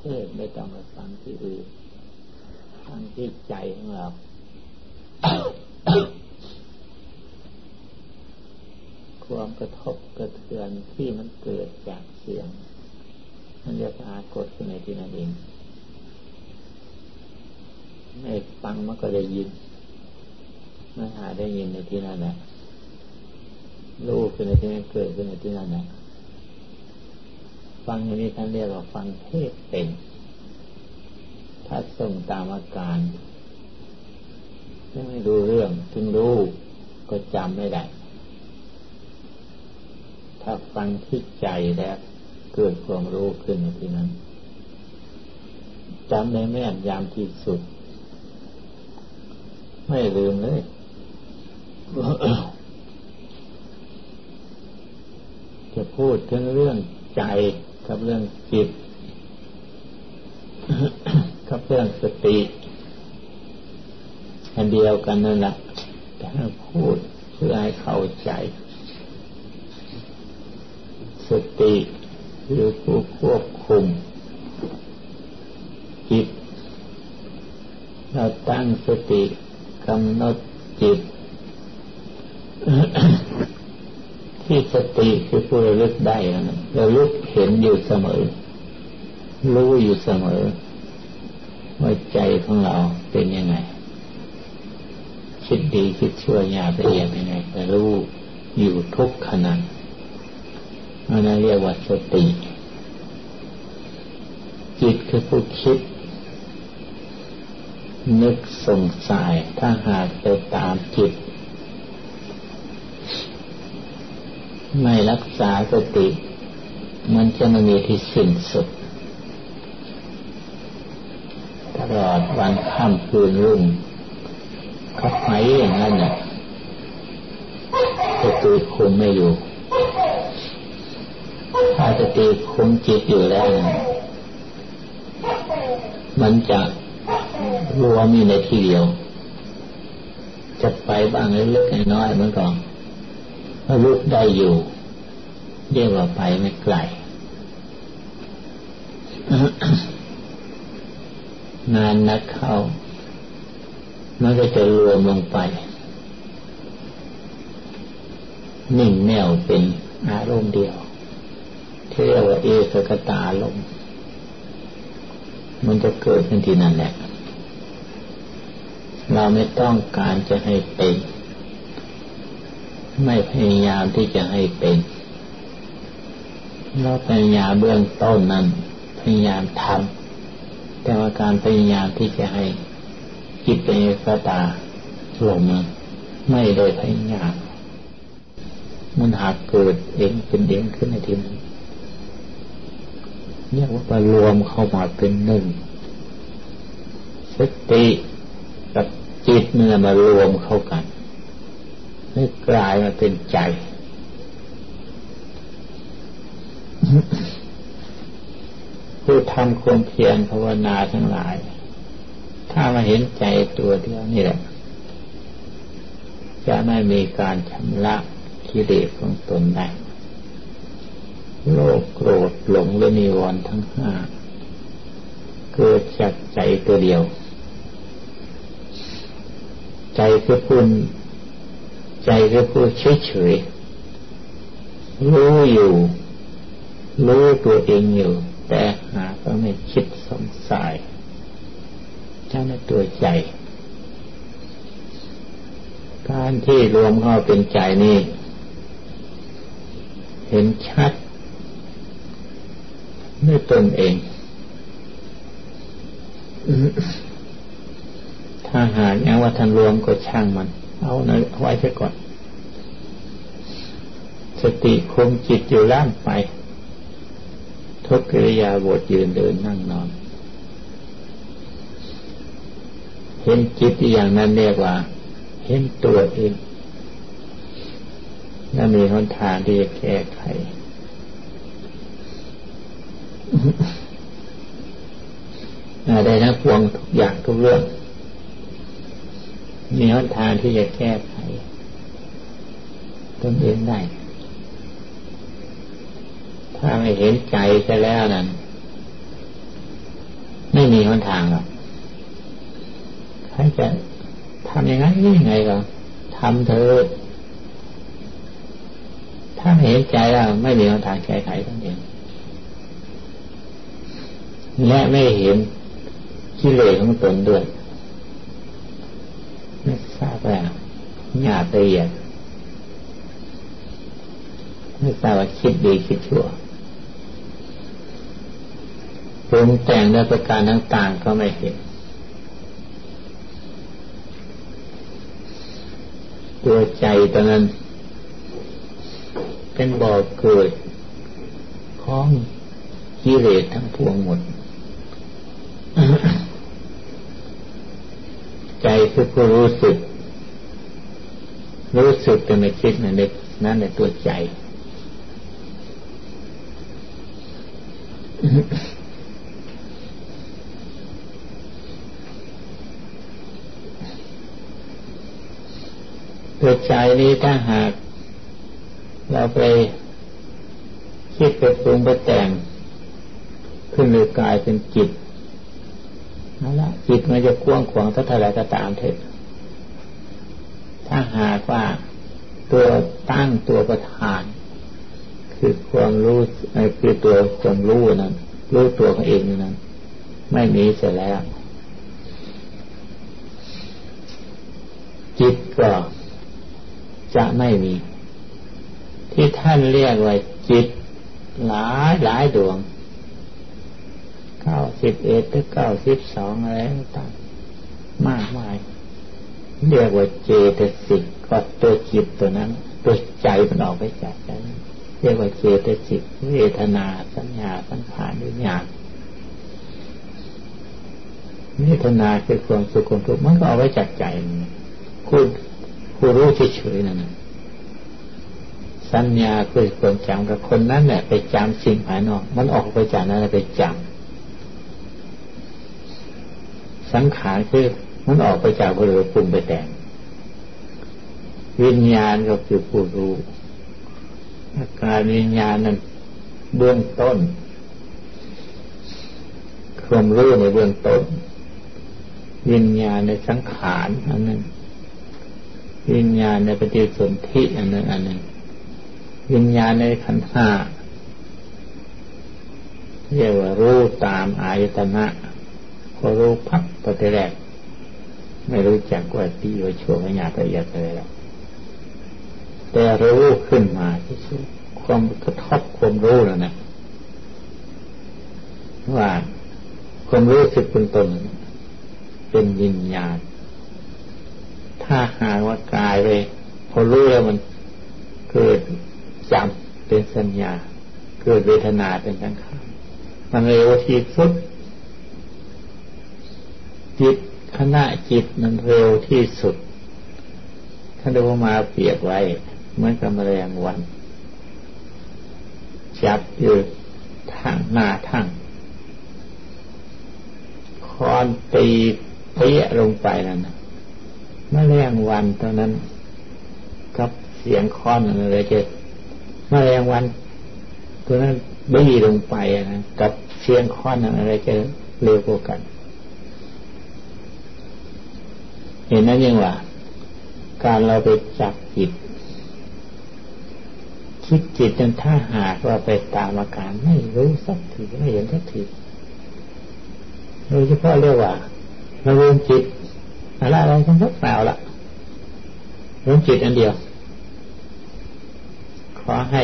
เทศไม่ต้องไปฟังที่อื่นฟังที่ใจของเราความกระทบกระเทือนที่มันเกิดจากเสียง มันจะปรากฏขึ้นในที่นั่นเองไม่ฟังมันก็ได้ยินไม่หาได้ยินในที่นั่นแหละรู้ขึ้นในที่นั้นเกิดขึ้นในที่นั่นแหละ ฟังนี้ท่านเรียกว่าฟังเทศเป็นถ้าส่งตามอาการไม่รู้เรื่องถึงรู้ก็จำไม่ได้ ถ้าฟังที่ใจแล้วเกิดความรู้ขึ้นในที่นั้นจำได้แม่นยามที่สุด ไม่ลืมเลยจะพูดถึงเรื่อง ใจกับเรื่องจิต กับเรื่องสติอันเดียวกันนั่นแหละแต่พูดเพื่อให้เข้าใจ สติคือผู้ควบคุม จิต เราตั้งสติกำหนดจิต ที่สติคือผู้ระลึกได้นะระลึกเห็นอยู่เสมอ รู้อยู่เสมอว่าใจของเราเป็นยังไง คิดดีคิดชั่วหยาบละเอียดยังไงแต่รู้อยู่ทุกขณะอันนั้นเรียกว่าสติ จิตคือผู้คิด นึกสงสัยถ้าหากไปตามจิต ไม่รักษาสติ มันจะไม่มีที่สิ้นสุด ตลอดวันค่ำคืนรุ่งเขาไปอย่างนั้นเนี่ยสติคุมไม่อยู่ ถ้าสติคุมจิตอยู่แล้ว มันจะรวมอยู่ในที่เดียว จะไปบ้างเล็กๆน้อยๆมันก็ ลุกได้อยู่ เรียกว่าไปไม่ไกลนานนักเข้า มันก็จะรวมลงไป นิ่งแน่วเป็นอารมณ์เดียว ที่เรียกว่าเอกกตาลมมันจะเกิดขึ้นที่นั่นแหละ เราไม่ต้องการจะให้เป็น ไม่พยายามที่จะให้เป็นเราพยายามเบื้องต้นนั้น พยายามทำแต่ว่าการพยายามที่จะให้จิตเป็นสตาลงมาไม่ได้พยายามมันหากเกิดเองเป็นเองขึ้นในทีนั้นเรียกว่ารวมเข้ามาเป็นหนึ่งสติกับจิตเนื้อมารวมเข้ากัน ให้กลายมาเป็นใจ ผู้ทำความเพียรภาวนาทั้งหลาย ถ้ามาเห็นใจตัวเดียวนี่แหละ จะไม่มีการชำระกิเลสของตนได้โลภโกรธหลงและนิวรณ์ทั้งห้าเกิดจากใจตัวเดียว ใจคือพูน ใจคือพูดเฉยๆรู้อยู่ รู้ตัวเองอยู่ แต่หาก็ไม่คิดสงสัยเจ้าในตัวใจ การที่รวมเข้าเป็นใจนี่เห็นชัดด้วยตนเอง ถ้าหากยังว่าท่านรวมก็ช่างมัน เอานไว้เสียก่อน สติคงจิตอยู่ล่างไป ทุกกิริยาบทยืนเดินนั่งนอน เห็นจิตอย่างนั้นเรียกว่า เห็นตัวเองนั่นมีหนทางที่จะแก้ไขอะไรนะพวงทุกอย่างทุกเรื่อง มีหนทางที่จะแก้ไขตนเองได้ ถ้าไม่เห็นใจจะแล้วนั้น ไม่มีหนทางหรอกใครจะทำยังไงยังไงก็ทำเธอ ถ้าเห็นใจแล้วไม่มีหนทางแก้ไขทั้งเอง และไม่เห็นกิเลสของตนด้วยไม่ทราบว่า หยาละเอียดไม่ทราบว่าคิดดีคิดชั่วปรุงแต่งในประการต่างๆก็ไม่เห็น ตัวใจตอนนั้น เป็นบ่อเกิดของกิเลสทั้งพวงหมด ใจคือผู้รู้สึก รู้สึกแต่ไม่คิดนั่นเองนั่นในตัวใจ ตัวใจนี้ถ้าหาก เราไปคิดไปปรุงไปแต่ง ขึ้นเลยกลายเป็นจิตนั่นละจิตมันจะกว้างขวางเท่าไรก็ตามเถอะถ้าหากว่า ตัวตั้งตัวประธาน คือความรู้คือตัวความรู้นั้นรู้ตัวเขาเองนั้น ไม่มีเสร็จแล้ว จิตก็จะไม่มี ที่ท่านเรียกว่าจิตหลายหลายดวงเก้าสิบเอ็ดหรือเก้าสิบสองอะไรต่างมากมาย เรียกว่าเจตสิกก็ตัวจิตตัวนั้น ตัวใจมันออกไปจากนั้นเรียกว่าเจตสิกเวทนาสัญญาสังขารวิญญาณเวทนาคือความสุขความทุกข์มันก็เอาไว้จากใจพูดผู้รู้เฉยๆนั่นสัญญาคือความจำกับคนนั้นแหละไปจำสิ่งภายนอก มันออกไปจากนั้นไปจำสังขารคือ มันออกไปจากบริเวณปรุงไปแต่ง วิญญาณก็คือผู้รู้อาการวิญญาณนั้นเบื้องต้นความรู้ในเบื้องต้น วิญญาณในสังขารอันนั้นวิญญาณในปฏิสนธิอันหนึ่งอันหนึ่งวิญญาณในขันธ์ห้าเรียกว่ารู้ตามอายตนะพอรู้พับตอนแรก ไม่รู้จักว่าตีว่าชั่ววิญญาณละเอียดอะไรหรอกแต่รู้ขึ้นมาที่สุดความกระทบความรู้แล้วนะว่าความรู้สึกเป็นตนเป็นวิญญาณ ถ้าหากว่ากายไปพอรู้แล้วมันเกิดจำเป็นสัญญา เกิดเวทนาเป็นสังขารมันเร็วที่สุดจิต ขณะจิตมันเร็วที่สุดท่านดูมาเปรียบไว้เหมือนกับแมลงวัน จับอยู่ทางหน้าทางคอนตีเปี้ยลงไปนั่นนะแมลงวันตอนนั้นกับเสียงค้อนอะไรจะมแมลงวันตัวนั้นบี้ลงไปนะกับเสียงค้อนอะไรจะเร็วกว่ากัน เห็นนั้นยังว่า การเราไปจับจิต คิดจิตจนถ้าหากว่าไปตามอาการไม่รู้สักทีไม่เห็นสักทีโดยเฉพาะเรียกว่าเราเรียนจิตอะไรอะไรทั้งหมดเปล่าละเรู้จิตอันเดียว ขอให้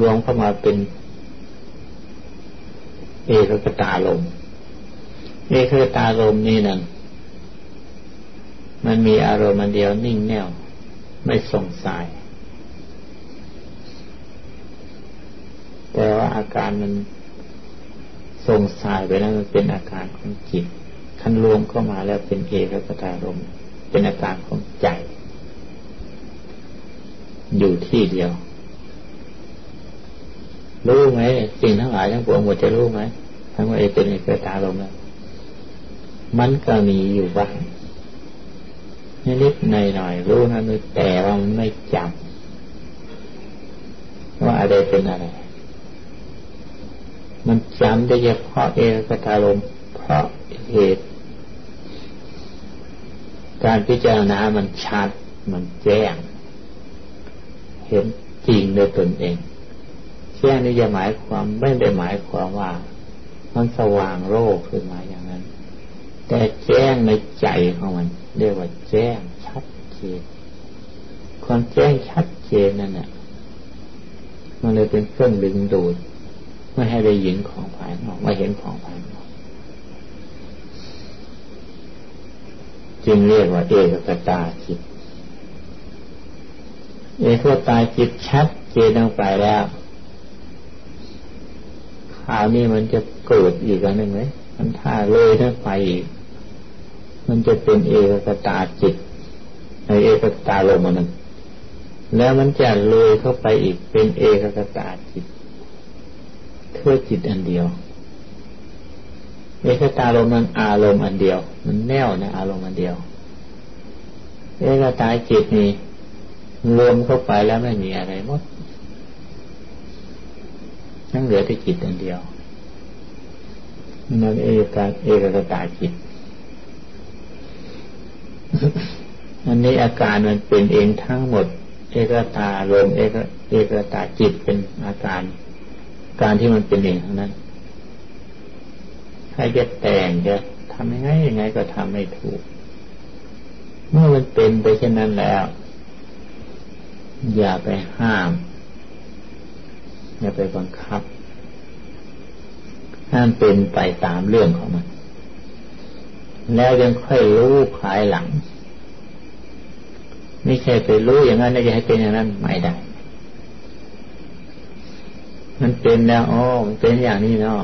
รวมเข้ามาเป็น เอกกตาลมเอกกตาลมนี่นั่น มันมีอารมณ์อันเดียวนิ่งแน่ว ไม่ส่งสาย แต่ว่าอาการมันส่งสายไปแล้วมันเป็นอาการของจิตขันรวมเข้ามาแล้วเป็นเอกคตารมเป็นอาการของใจ อยู่ที่เดียว รู้ไหมสิ่งทั้งหลายทั้งปวงหมดจะรู้ไหมทั้งว่าเป็นเอกตารมแล้วมันก็มีอยู่บ้าง นิดๆหน่อยๆรู้นะแต่ว่ามันไม่จำว่าอะไรเป็นอะไร มันจำได้เฉพาะเอกตารมเพราะเหตุ การพิจารณามันชัด มันแจ้ง เห็นจริงในตนเองแจ้งนี่จะหมายความไม่ได้หมายความว่า มันสว่างโลกขึ้นมาอย่าง แต่แจ้งในใจของมันเรียกว่าแจ้งชัดเจนความแจ้งชัดเจนนั่นแหละมันเลยเป็นเครื่องดึงดูดไม่ให้ได้ยินของภายนอกไม่เห็นของภายนอกจึงเรียกว่าเอกกตาจิตเอกตาจิตชัดเจนลงไปแล้วคราวนี้มันจะเกิดอีกอันหนึ่งไหมมันถ้าเลยถ้าไปอีก มันจะเป็นเอกตาจิตในเอกตาลมมันหนึ่งแล้วมันจะเลยเข้าไปอีกเป็นเอกกตาจิตคือจิตอันเดียว เอกตาลมมันอารมณ์อันเดียว มันแน่วในอารมณ์อันเดียว เอกตาจิตนี่รวมเข้าไปแล้วไม่มีอะไรหมดนั่งเหลือแต่จิตอันเดียวนั่นเอกาเอกตาจิต อันนี้อาการมันเป็นเองทั้งหมด เอกตาลมเอกเอกตาจิตเป็นอาการ การที่มันเป็นเองทั้งนั้นใครจะแต่งจะทำยังไงยังไงก็ทำไม่ถูก เมื่อมันเป็นไปเช่นนั้นแล้ว อย่าไปห้าม อย่าไปบังคับห้ามเป็นไปตามเรื่องของมัน แล้วยังค่อยรู้ภายหลัง ไม่ใช่ไปรู้อย่างนั้นแล้วจะให้เป็นอย่างนั้นไม่ได้ มันเป็นแล้วอ๋อมันเป็นอย่างนี้เนาะ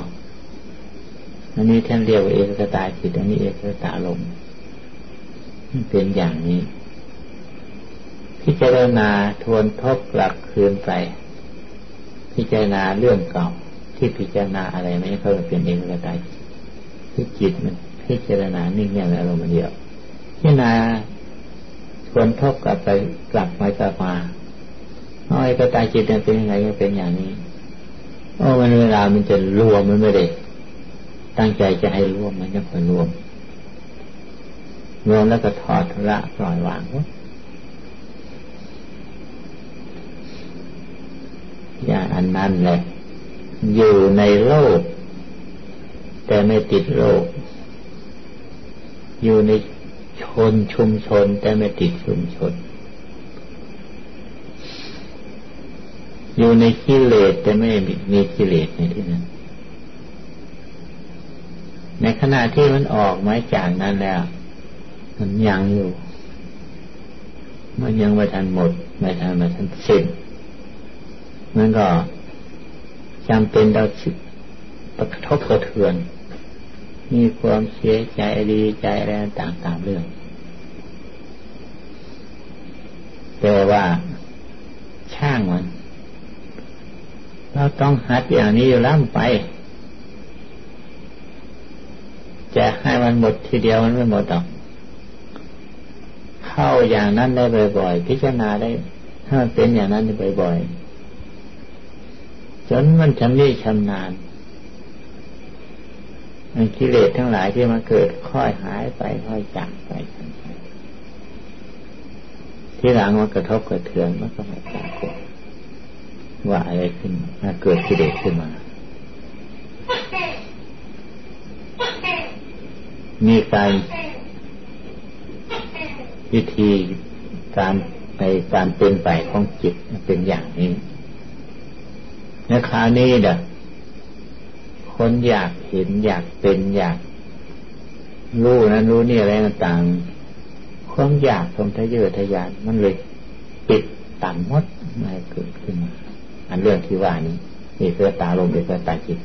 อันนี้ท่านเรียกว่าเอกตาจิตอันนี้เอกตาลมมันเป็นอย่างนี้พิจารณาทวนทบกลับคืนไปพิจารณาเรื่องเก่าที่พิจารณาอะไรไม่เขาเป็นเอกตาจิตที่จิตมัน พิจารณานิ่งอย่างอารมณ์เดียวพิจารณาทวนทบกลับไปกลับไปกลับมาอ๋อเอกตายจิตเป็นยังไงก็เป็นอย่างนี้เพราะมันเวลามันจะรวมมันไม่ได้ ตั้งใจจะให้รวมมันจะค่อยรวม รวมแล้วก็ถอดละปล่อยวางอย่างอันนั้นแหละ อยู่ในโลก แต่ไม่ติดโลก อยู่ในชนชุมชนแต่ไม่ติดชุมชน อยู่ในกิเลสแต่ไม่มีกิเลสในที่นั้น ในขณะที่มันออกมาจากนั้นแล้ว มันยังอยู่ มันยังไม่ทันหมด ไม่ทันไม่ทันสิ้นมันก็จำเป็นเราประทบกระเทือน มีความเสียใจดีใจอะไรต่างๆเรื่อง แต่ว่าช่างมัน เราต้องหัดอย่างนี้อยู่ล้ำไป จะให้มันหมดทีเดียวมันไม่หมดหรอกเข้าอย่างนั้นได้บ่อยๆ พิจารณาได้ถ้าเป็นอย่างนั้นบ่อยๆ จนมันชำนิชำนาญ มันกิเลสทั้งหลายที่มาเกิดค่อยหายไปค่อยจางไป ที่หลังมันกระทบกระเทือนมันก็ม่ปรากฏว่าอะไรขึ้นมาเกิดกิเลสขึ้นมา มีการวิธีการในการเป็นไปของจิตเป็นอย่างนี้ในคราวนี้เด้อ คนอยากเห็นอยากเป็นอยากรู้นั้นรู้นี่อะไรต่างความอยากความทะเยอทะยานมันเลยปิดตันมดไม่เกิดขึ้นมาอันเรื่องที่ว่านี้มีเสือตาลมเป็นเสือตาจิต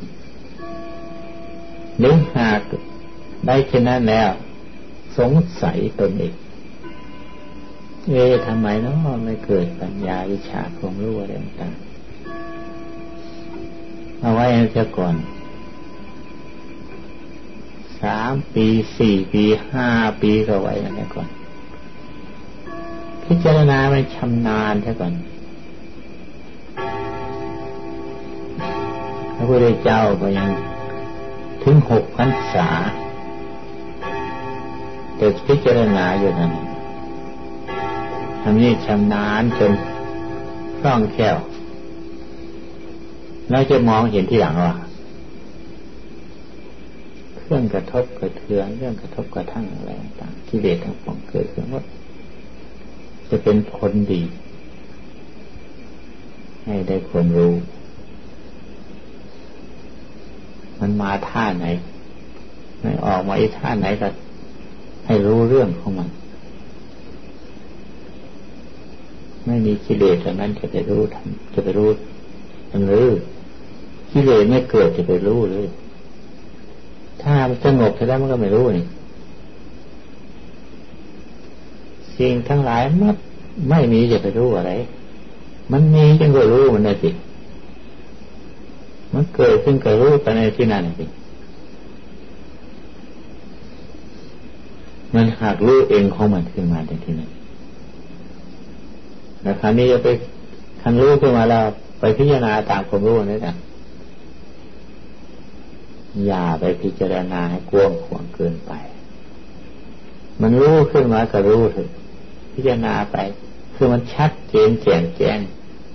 นึกหากได้เช่นนั้นแล้ว สงสัยตนเองเอ๊ะทำไมเนาะไม่เกิดปัญญาวิชาความรู้อะไรต่างเอาไว้เสียก่อน สามปีสี่ปีห้าปีก็ไว้กันก่อน พิจารณาไม่ชำนาญเสียก่อนพระพุทธเจ้าก็ยังถึงหกพรรษาแต่พิจารณาอยู่นั้นทำนี้ชำนาญจนคล่องแคล่วเราจะมองเห็นที่หลังว่า เรื่องกระทบกระเทือนเรื่องกระทบกระทั่งอะไรต่างกิเลสทั้งปวงเกิดขึ้นหมดจะเป็นผลดี ให้ได้คนรู้ มันมาท่าไหนไม่ออกมาไอีท่าไหนก็ให้รู้เรื่องของมัน ไม่มีกิเลสตรงนั้นจะไปรู้ทำจะไปรู้มันรู้กิเลสไม่เกิดจะไปรู้เลย ถ้ามันสงบแล้วมันก็ไม่รู้นี่สิ่งทั้งหลายมัดไม่มีจะไปรู้อะไร มันมีจึงก็รู้มันนะสิ มันเกิดขึ้นก็รู้ไปในที่นั่นสิ มันหากรู้เองของมันขึ้นมาในที่นั้นแต่ครั้นี้จะไปคันรู้ขึ้นมาแล้วไปพิจารณาตามความรู้นี่นะ อย่าไปพิจารณาให้กว้างขวางเกินไป มันรู้ขึ้นมาก็รู้เถอะพิจารณาไป คือมันชัดเจนแจ่มแจ้ง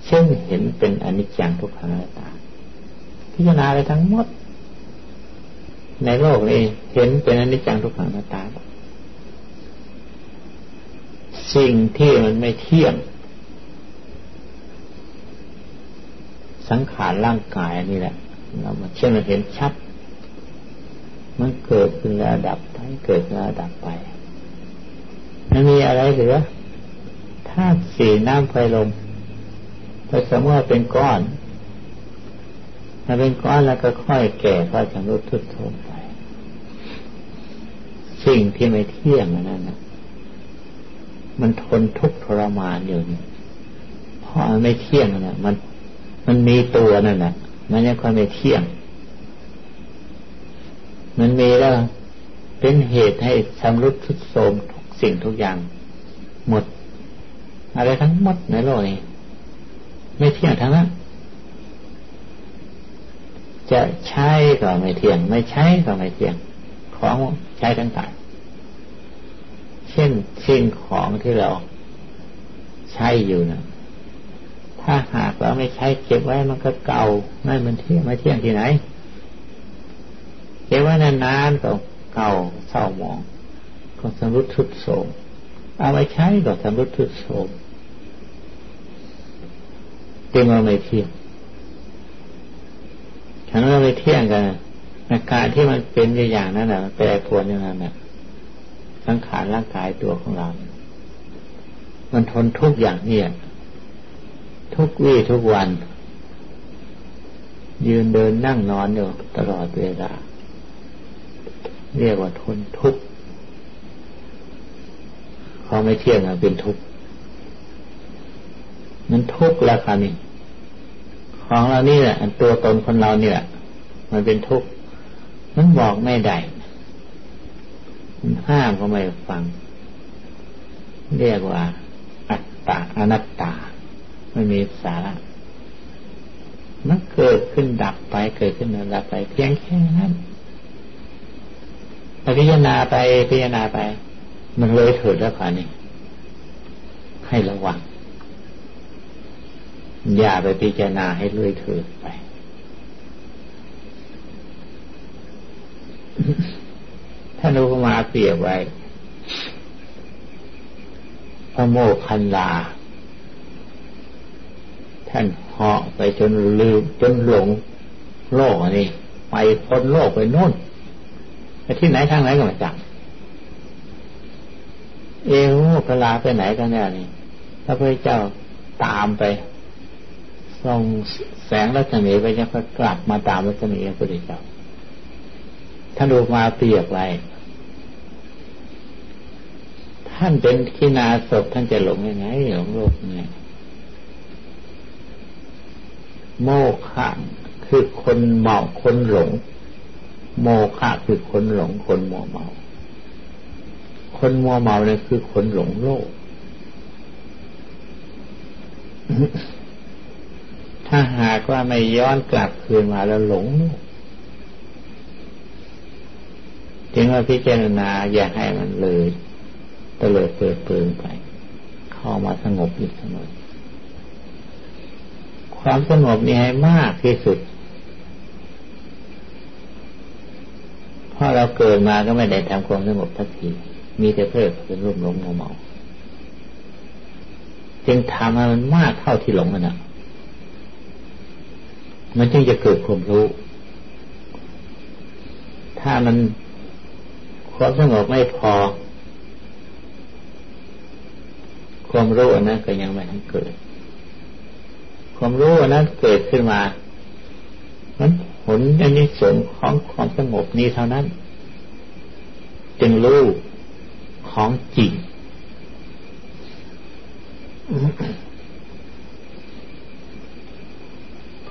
เช่นเห็นเป็นอนิจจังทุกขังอนัตตา พิจารณาไปทั้งหมด ในโลกนี้เห็นเป็นอนิจจังทุกขังอนัตตา สิ่งที่มันไม่เที่ยง สังขารร่างกายนี่แหละเรามาเชื่อเราเห็นชัด มันเกิดขึ้นแล้วดับไปเกิดแล้วดับไปมันมีอะไรเหลือธาตุสีน้ำไฟลมไปสมมติว่าเป็นก้อนถ้าเป็นก้อนแล้วก็ค่อยแก่ค่อยชำรุดทุดโทรมไป สิ่งที่ไม่เที่ยงนั่นนะมันทนทุกข์ทรมานอยู่เนี่เพราะไม่เที่ยงนะมัน มันมีตัวนั่นแหละมันยังค่อยไม่เที่ยง มันมีแล้วเป็นเหตุให้ชำรุดทุดโทรมทุกสิ่งทุกอย่าง หมด อะไรทั้งหมดในโลกนี้ไม่เที่ยงทั้งนั้นจะใช้ก็ไม่เที่ยง ไม่ใช้ก็ไม่เที่ยง ของใช้ทั้งต่างเช่นสิ่งของที่เราใช้อยู่นะถ้าหากเราไม่ใช้เก็บไว้มันก็เก่าไม่มันเที่ยงไม่เที่ยงที่ไหน เก็บไว้นานๆก็เก่าเศร้าหมอง ก็สำรุดทุดโสมเอาไว้ใช้ก็สำรุดทุดโสมเต็มเราไม่เที่ยงถ้าเราไม่เที่ยงกันอาการที่มันเป็นอย่างนั้นนะแปรปรวนอย่างนั้นนะสังขารร่างกายตัวของเรา มันทนทุกอย่างเนี่ย ทุกวี่ทุกวัน ยืนเดินนั่งนอนอยู่ตลอดเวลา เรียกว่าทนทุกข์เขาไม่เที่ยงเป็นทุกข์มันทุกข์แล้วค่ะนี่ของเรานี่แหละตัวตนคนเราเนี่ยมันเป็นทุกข์มันบอกไม่ได้มันห้ามก็ไม่ฟัง เรียกว่า อัตตาอนัตตาไม่มีสาระมันเกิดขึ้นดับไปเกิดขึ้นดับไปเพียงแค่นั้น พิจารณาไปพิจารณาไป มันเลยเถิดแล้วค่ะนี่ให้ระวัง อย่าไปพิจารณาให้เลยเถิดไป ท่านอุปมาเปรียบไว้ พระโมคคันลา ท่านเหาะไปจนลืมจนหลงโลกอันนี้ไปพ้นโลกไปนู่น ที่ไหนทางไหนก็ไม่จับเอวโมคคันลาไปไหนกันแน่นี่พระพุทธเจ้าตามไปส่องแสงรัศมีไปยังก็กลับมาตามรัศมีพระพุทธเจ้าท่านดูมาเปรียบไว้ท่านเป็นขีนาศพท่านจะหลงยังไงหลงโลกไงโมฆะคือคนเมาคนหลง โมฆะคือคนหลงคนมัวเมา คนมัวเมาเนี่ยคือคนหลงโลก ถ้าหากว่าไม่ย้อนกลับคืนมาแล้วหลงจึงว่าพิจารณาอย่าให้มันเลยตะเลยเปิดเปิงไป เข้ามาสงบอีกเสมอความสงบนี้ให้มากที่สุด เราเกิดมาก็ไม่ได้ทำความสงบทักทีมีแต่เพื่อเป็นรูปหลงเมาจึงทำให้มันมากเท่าที่หลงมันอะ มันจึงจะเกิดความรู้ ถ้ามันความสงบไม่พอ ความรู้อันนั้นก็ยังไม่ทันเกิด ความรู้อันั้นเกิดขึ้นมา มันผลอันนี้สงของความสงบนี้เท่านั้น จึงรู้ของจริง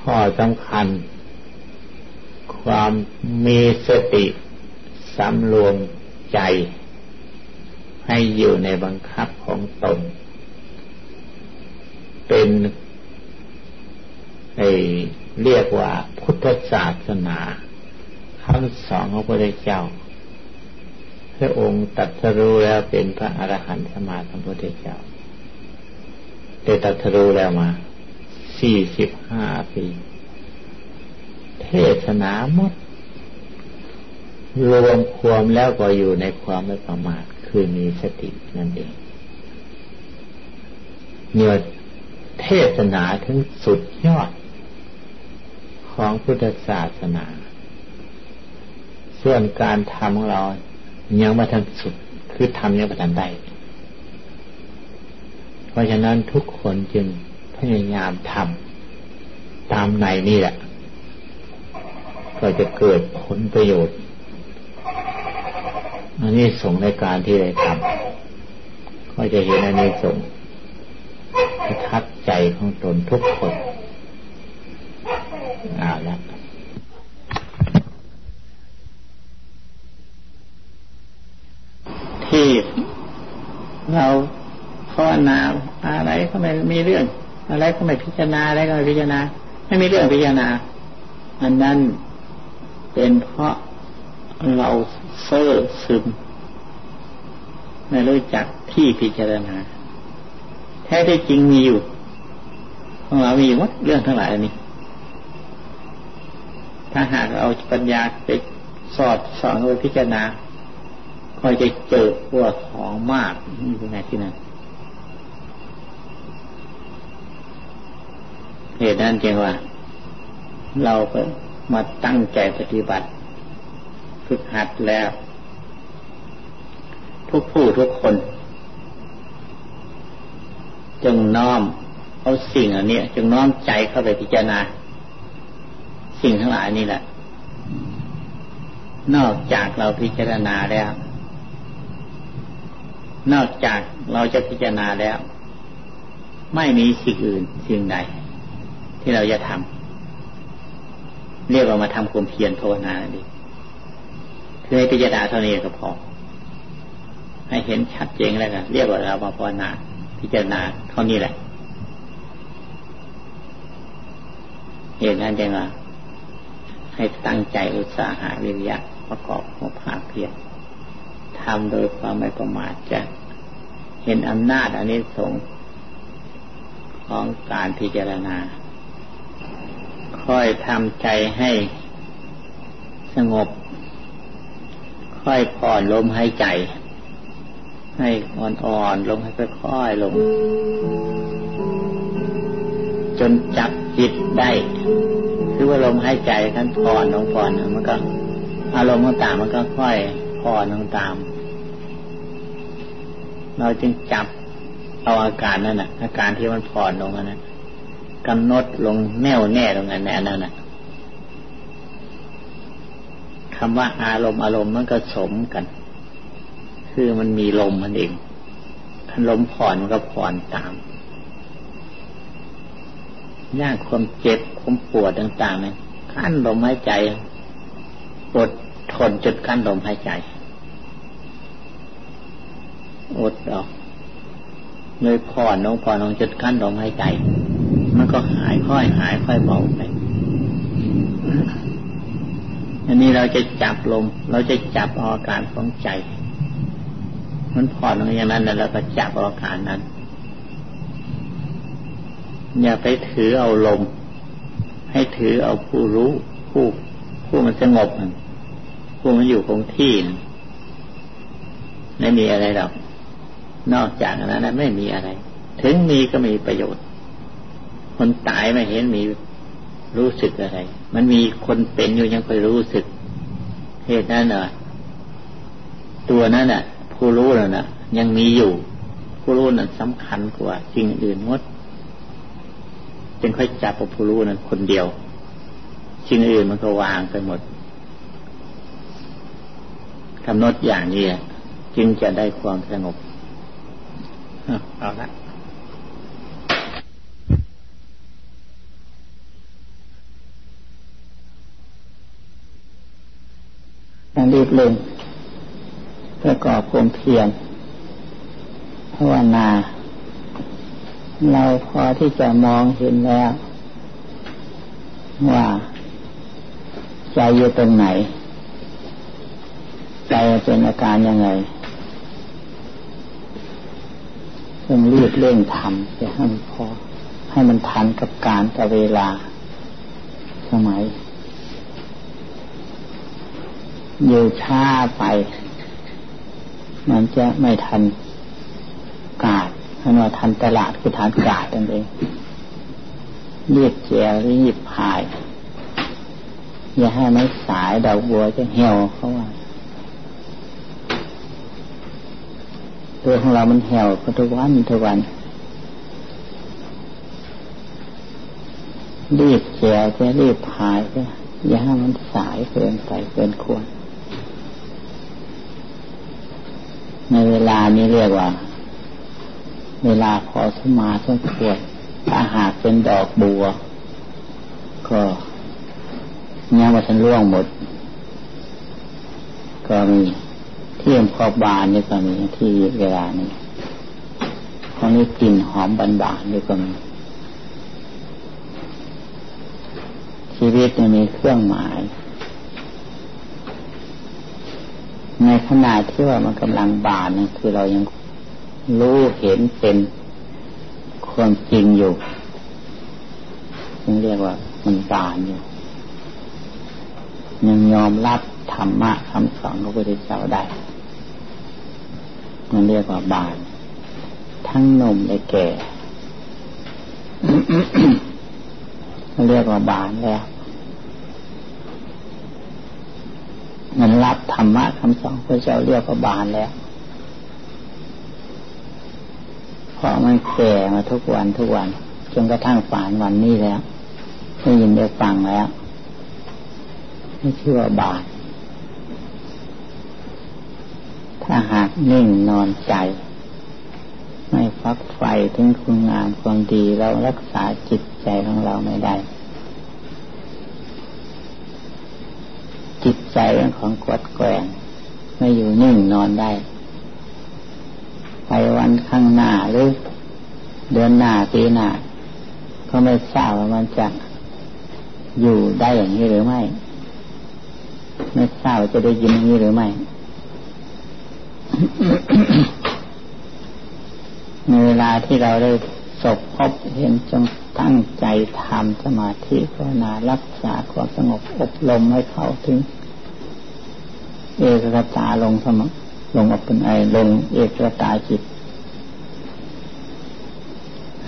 ข้อสำคัญ ความมีสติสำรวมใจ ให้อยู่ในบังคับของตน เป็นเรียกว่าพุทธศาสนาคำสอนของพระพุทธเจ้า พระองค์ตัดสรู้แล้วเป็นพระอรหันต์สมาสัมพุทธเจ้าได้ตัดสรู้แล้วมาสี่สิบห้าปี เทศนาหมด รวมความแล้วก็อยู่ในความไม่ประมาทคือมีสตินั่นเองเนี่ยเทศนาถึงสุดยอด ของพุทธศาสนา ส่วนการทำของเรา ยังไม่ทันสุด คือทำยังไม่ทันได้เพราะฉะนั้นทุกคนจึงพยายามทำตามในนี่แหละ ก็จะเกิดผลประโยชน์ อันนี้ส่งในการที่ได้ทำก็จะเห็นอันนี้ส่งประทับใจของตนทุกคนเอาละที่ เราภาวนาอะไรก็ไม่มีเรื่อง อะไรก็ไม่พิจารณาอะไรก็ไม่พิจารณา ไม่มีเรื่องพิจารณา อันนั้นเป็นเพราะเราเซ่อซึมไม่รู้จักที่พิจารณา แท้ที่จริงมีอยู่ของเรามีอยู่วัดเรื่องทั้งหลายนี้ ถ้าหากเอาปัญญาไปสอดสอนไปพิจารณา คอยจะเจอพวกของมากนี่เป็นไงที่นั่นเหตุนั้นจึงว่า เราไปมาตั้งใจปฏิบัติ ฝึกหัดแล้ว ทุกผู้ทุกคน จึงน้อมเอาสิ่งอันนี้จึงน้อมใจเข้าไปพิจารณา สิ่งทั้งหลายนี่แหละ นอกจากเราพิจารณาแล้ว นอกจากเราจะพิจารณาแล้ว ไม่มีสิ่งอื่นสิ่งใด ที่เราจะทำเรียกว่ามาทำความเพียรภาวนาดีคือให้พิจารณาเท่านี้ก็พอ ให้เห็นชัดเจนแล้วกันเรียกว่าเรามาภาวนา พิจารณาเท่านี้แหละเหตุนั้นจึงว่าให้ตั้งใจอุตสาหะวิริยะประกอบของภาคเพียร ทำโดยความไม่ประมาทจะเห็นอำนาจอันนี้สงของการพิจารณา ค่อยทำใจให้สงบ ค่อยผ่อนลมหายใจ ให้อ่อนๆลงให้ค่อยๆลง จนจับจิตได้คือว่าลมหายใจกันผ่อนลงผ่อนมันก็ อารมณ์ต่างมันก็ค่อยผ่อนลงตาม เราจึงจับเอาอาการนั่นน่ะ อาการที่มันผ่อนลงนั่นกำหนดลงแน่วแน่ตรงนั้นแน่นั่นน่ะคำว่าอารมณ์อารมณ์มันก็สมกัน คือมันมีลมมันเองคันลมผ่อนมันก็ผ่อนตามยางความเจ็บความปวดต่างๆเนี่ยกั้นลมหายใจอดทนจุดกั้นลมหายใจ อดออกเลยผ่อนลงผ่อนลงจุดกั้นลมหายใจ มันก็หายค่อยหายค่อยเบาไปอันนี้เราจะจับลม เราจะจับอาการของใจ มันผ่อนอย่างนั้นแล้วเราก็จับอาการนั้น อย่าไปถือเอาลม ให้ถือเอาผู้รู้ผู้ผู้มันสงบผู้มันอยู่คงที่ไม่มีอะไรหรอก นอกจากนั้นไม่มีอะไร ถึงมีก็มีประโยชน์ คนตายไม่เห็นมีรู้สึกอะไร มันมีคนเป็นอยู่ยังไปรู้สึกเหตุนั้นเน่ะ ตัวนั้นน่ะ ผู้รู้แล้วน่ะ ยังมีอยู่ ผู้รู้นั้นสำคัญกว่าสิ่งอื่นหมดจึงค่อยจับผู้รู้นั้นคนเดียวสิ่งอื่นมันก็วางไปหมดกำหนดอย่างนี้จึงจะได้ความสงบ เอาละการรีบเร่งประกอบความเพียรภาวนา เราพอที่จะมองเห็นแล้ว ว่า ใจอยู่ตรงไหน ใจเป็นอาการยังไง ต้องรีบเร่งทำจะให้มันพอ ให้มันทันกับการกับเวลา สมัยอยู่ช้าไป มันจะไม่ทันกาดให้มาทันตลาดคือทันกาดนั่นเองรีบเจียรีบพาย อย่าให้ไมันสายดอกบัวจะเหี่ยวเขาว่า ตัวของเรามันเหี่ยวทุกวันทุกวันรีบแก่จะรีบหายจะอย่าให้มันสายเกินไปเกินควร ในเวลานี้เรียกว่า เวลาพอสมาสมควรถ้าหากเป็นดอกบัว ก็ยังมาทันร่วงหมด ก็มี ที่อำเภอบานนี่ก็มีที่เวลานี้ของนี้กลิ่นหอมบานบานนี่ก็มีชีวิตมีเครื่องหมาย ในขณะที่ว่ามันกำลังบานนี่คือเรายังรู้เห็นเป็นความจริงอยู่จึงเรียกว่ามันบานอยู่ ยังยอมรับธรรมะคำสอนของพระพุทธเจ้าได้ มันเรียกว่าบาน ทั้งนมและแก่มันเรียกว่าบานแล้วมันรับธรรมะคำสอนพระเจ้าเรียกว่าบานแล้วเพราะมันแก่มาทุกวันทุกวันจนกระทั่งฝานวันนี้แล้วได้ยินได้ฟังแล้วไม่ชื่อว่าบาน ถ้าหากนิ่งนอนใจ ไม่ฟักไฟถึงคุณงามความดีเรารักษาจิตใจของเราไม่ได้ จิตใจเป็นของกดแกงไม่อยู่นิ่งนอนได้ ไปวันข้างหน้าหรือเดือนหน้าปีหน้าก็ไม่ทราบว่ามันจะอยู่ได้อย่างนี้หรือไม่ ไม่ทราบจะได้ยินอย่างนี้หรือไม่ เวลาที่เราได้สบพบเห็นจงตั้งใจทำสมาธิภาวนารักษาความสงบอบรมให้เข้าถึง เอกรตาลงสมลงออกเป็นไอลงเอกรตาจิต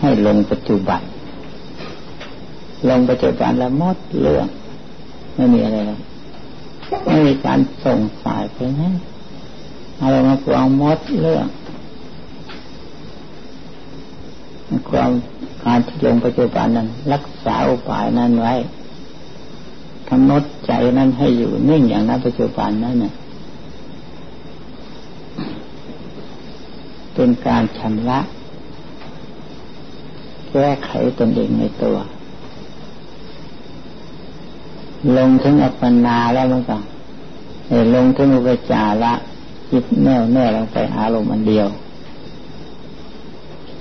ให้ลงปัจจุบัน ลงปัจจุบันแล้วมดเรื่อง ไม่มีอะไรแล้วไม่มีการส่งสายไปไหน อะไรมาปวงมดเรื่องความการที่ลงปัจจุบันนั้น รักษาอุปายนั้นไว้กำหนดใจนั้นให้อยู่นิ่งอย่างนั้นปัจจุบันนั้นเนี่ยเป็นการชำระแก้ไขตนเองในตัว ลงถึงอัปปนาแล้วมันก็ลงถึงอุปจาระ จิตแน่วแน่ลงไปอารมณ์อันเดียว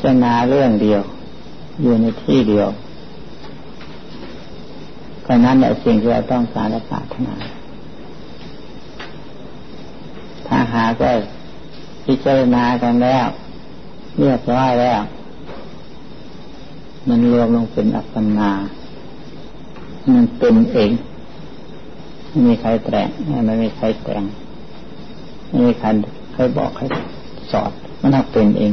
จะนาเรื่องเดียว อยู่ในที่เดียวราะนั้นแหละสิ่งที่เราต้องการและปรารถนา ถ้าหาก็พิจารณากันแล้วเรียบร้อยแล้ว มันรวมลงเป็นอัปปนา มันเป็นเอง ไม่มีใครแต่งไม่มีใครแต่ง ไม่มีใครเคยบอกใครสอนมันเป็นเอง